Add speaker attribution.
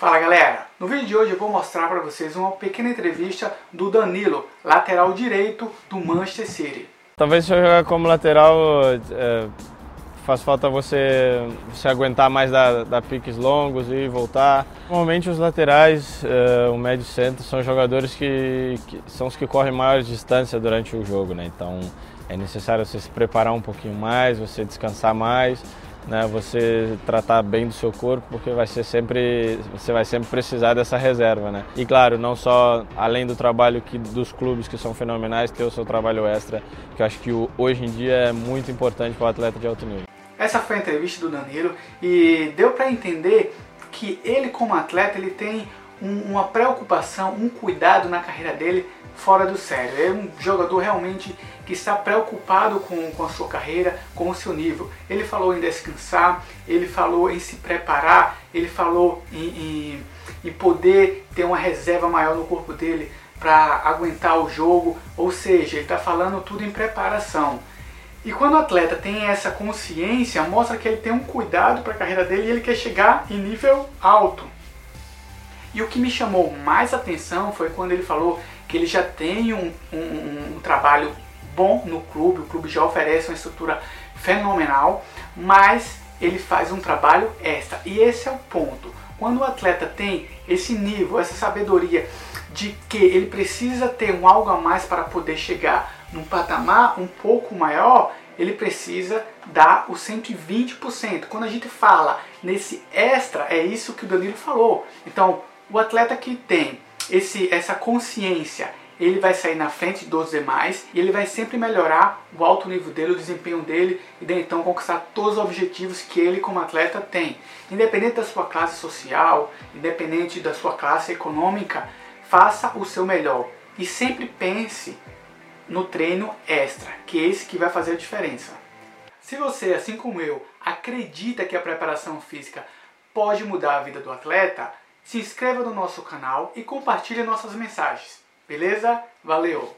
Speaker 1: Fala galera, no vídeo de hoje eu vou mostrar para vocês uma pequena entrevista do Danilo, lateral direito do Manchester City.
Speaker 2: Talvez se eu jogar como lateral é, faz falta você, você aguentar mais da, da piques longos e voltar. Normalmente os laterais, é, o médio centro, são jogadores que, que, são os que correm maior distância durante o jogo, né? Então é necessário você se preparar um pouquinho mais, você descansar mais né, você tratar bem do seu corpo, porque vai ser sempre, você vai sempre precisar dessa reserva, né? E claro, não só além do trabalho que dos clubes que são fenomenais, ter o seu trabalho extra, que eu acho que hoje em dia é muito importante para o atleta de alto nível.
Speaker 1: Essa foi a entrevista do Danilo e deu para entender que ele como atleta ele tem um, uma preocupação, um cuidado na carreira dele fora do sério. É um jogador realmente que está preocupado com, com a sua carreira, com o seu nível. Ele falou em descansar, ele falou em se preparar, ele falou em, em, em poder ter uma reserva maior no corpo dele para aguentar o jogo, ou seja, ele está falando tudo em preparação. E quando o atleta tem essa consciência, mostra que ele tem um cuidado para a carreira dele e ele quer chegar em nível alto. E o que me chamou mais atenção foi quando ele falou que ele já tem um, um, um trabalho bom no clube, o clube já oferece uma estrutura fenomenal, mas ele faz um trabalho extra. E esse é o ponto. Quando o atleta tem esse nível, essa sabedoria de que ele precisa ter um algo a mais para poder chegar num patamar um pouco maior, ele precisa dar o 120%. Quando a gente fala nesse extra, é isso que o Danilo falou. Então, o atleta que tem esse, essa consciência, ele vai sair na frente dos demais e ele vai sempre melhorar o alto nível dele, o desempenho dele e daí então conquistar todos os objetivos que ele como atleta tem. Independente da sua classe social, independente da sua classe econômica, faça o seu melhor e sempre pense no treino extra, que é esse que vai fazer a diferença. Se você, assim como eu, acredita que a preparação física pode mudar a vida do atleta, se inscreva no nosso canal e compartilhe nossas mensagens. Beleza? Valeu!